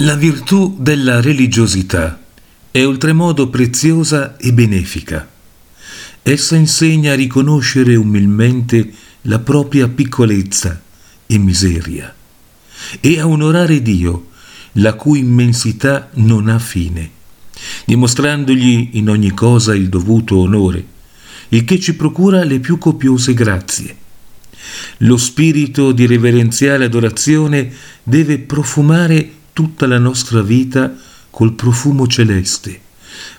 La virtù della religiosità è oltremodo preziosa e benefica. Essa insegna a riconoscere umilmente la propria piccolezza e miseria e a onorare Dio, la cui immensità non ha fine, dimostrandogli in ogni cosa il dovuto onore, il che ci procura le più copiose grazie. Lo spirito di reverenziale adorazione deve profumare tutta la nostra vita col profumo celeste,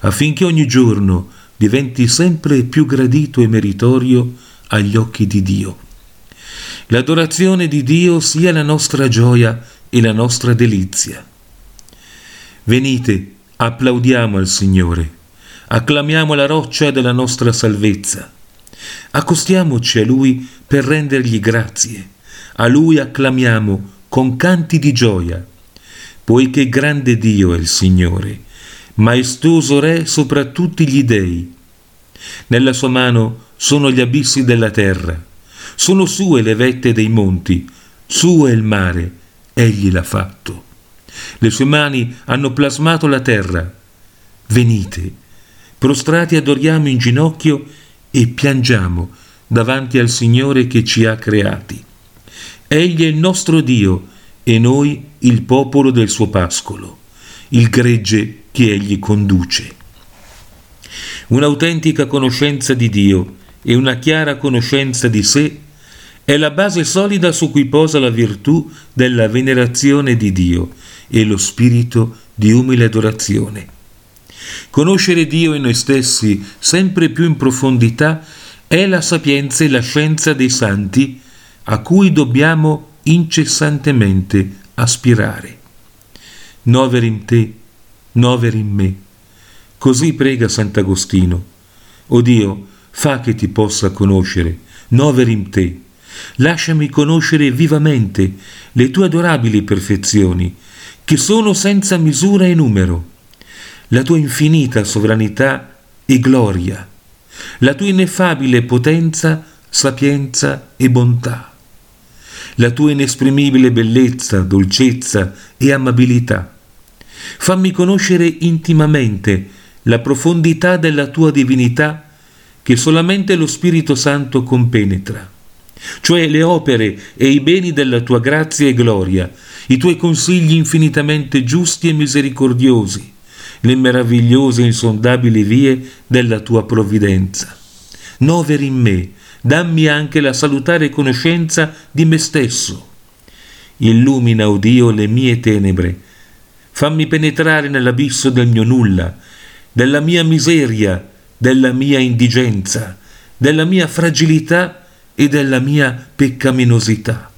affinché ogni giorno diventi sempre più gradito e meritorio agli occhi di Dio. L'adorazione di Dio sia la nostra gioia e la nostra delizia. Venite, applaudiamo al Signore, acclamiamo la roccia della nostra salvezza, accostiamoci a Lui per rendergli grazie, a Lui acclamiamo con canti di gioia, poiché grande Dio è il Signore, maestoso Re sopra tutti gli dei. Nella sua mano sono gli abissi della terra, sono sue le vette dei monti, suo è il mare, egli l'ha fatto. Le sue mani hanno plasmato la terra. Venite, prostrati adoriamo in ginocchio e piangiamo davanti al Signore che ci ha creati. Egli è il nostro Dio, e noi il popolo del suo pascolo, il gregge che egli conduce. Un'autentica conoscenza di Dio e una chiara conoscenza di sé è la base solida su cui posa la virtù della venerazione di Dio e lo spirito di umile adorazione. Conoscere Dio e noi stessi sempre più in profondità è la sapienza e la scienza dei santi a cui dobbiamo incessantemente aspirare. Nover in te, nover in me. Così prega Sant'Agostino. O Dio, fa che ti possa conoscere, nover in te. Lasciami conoscere vivamente le tue adorabili perfezioni, che sono senza misura e numero, la tua infinita sovranità e gloria, la tua ineffabile potenza, sapienza e bontà la tua inesprimibile bellezza, dolcezza e amabilità. Fammi conoscere intimamente la profondità della tua divinità che solamente lo Spirito Santo compenetra, cioè le opere e i beni della tua grazia e gloria, i tuoi consigli infinitamente giusti e misericordiosi, le meravigliose e insondabili vie della tua provvidenza. Noveri in me dammi anche la salutare conoscenza di me stesso. Illumina, o oh Dio, le mie tenebre, fammi penetrare nell'abisso del mio nulla, della mia miseria, della mia indigenza, della mia fragilità e della mia peccaminosità.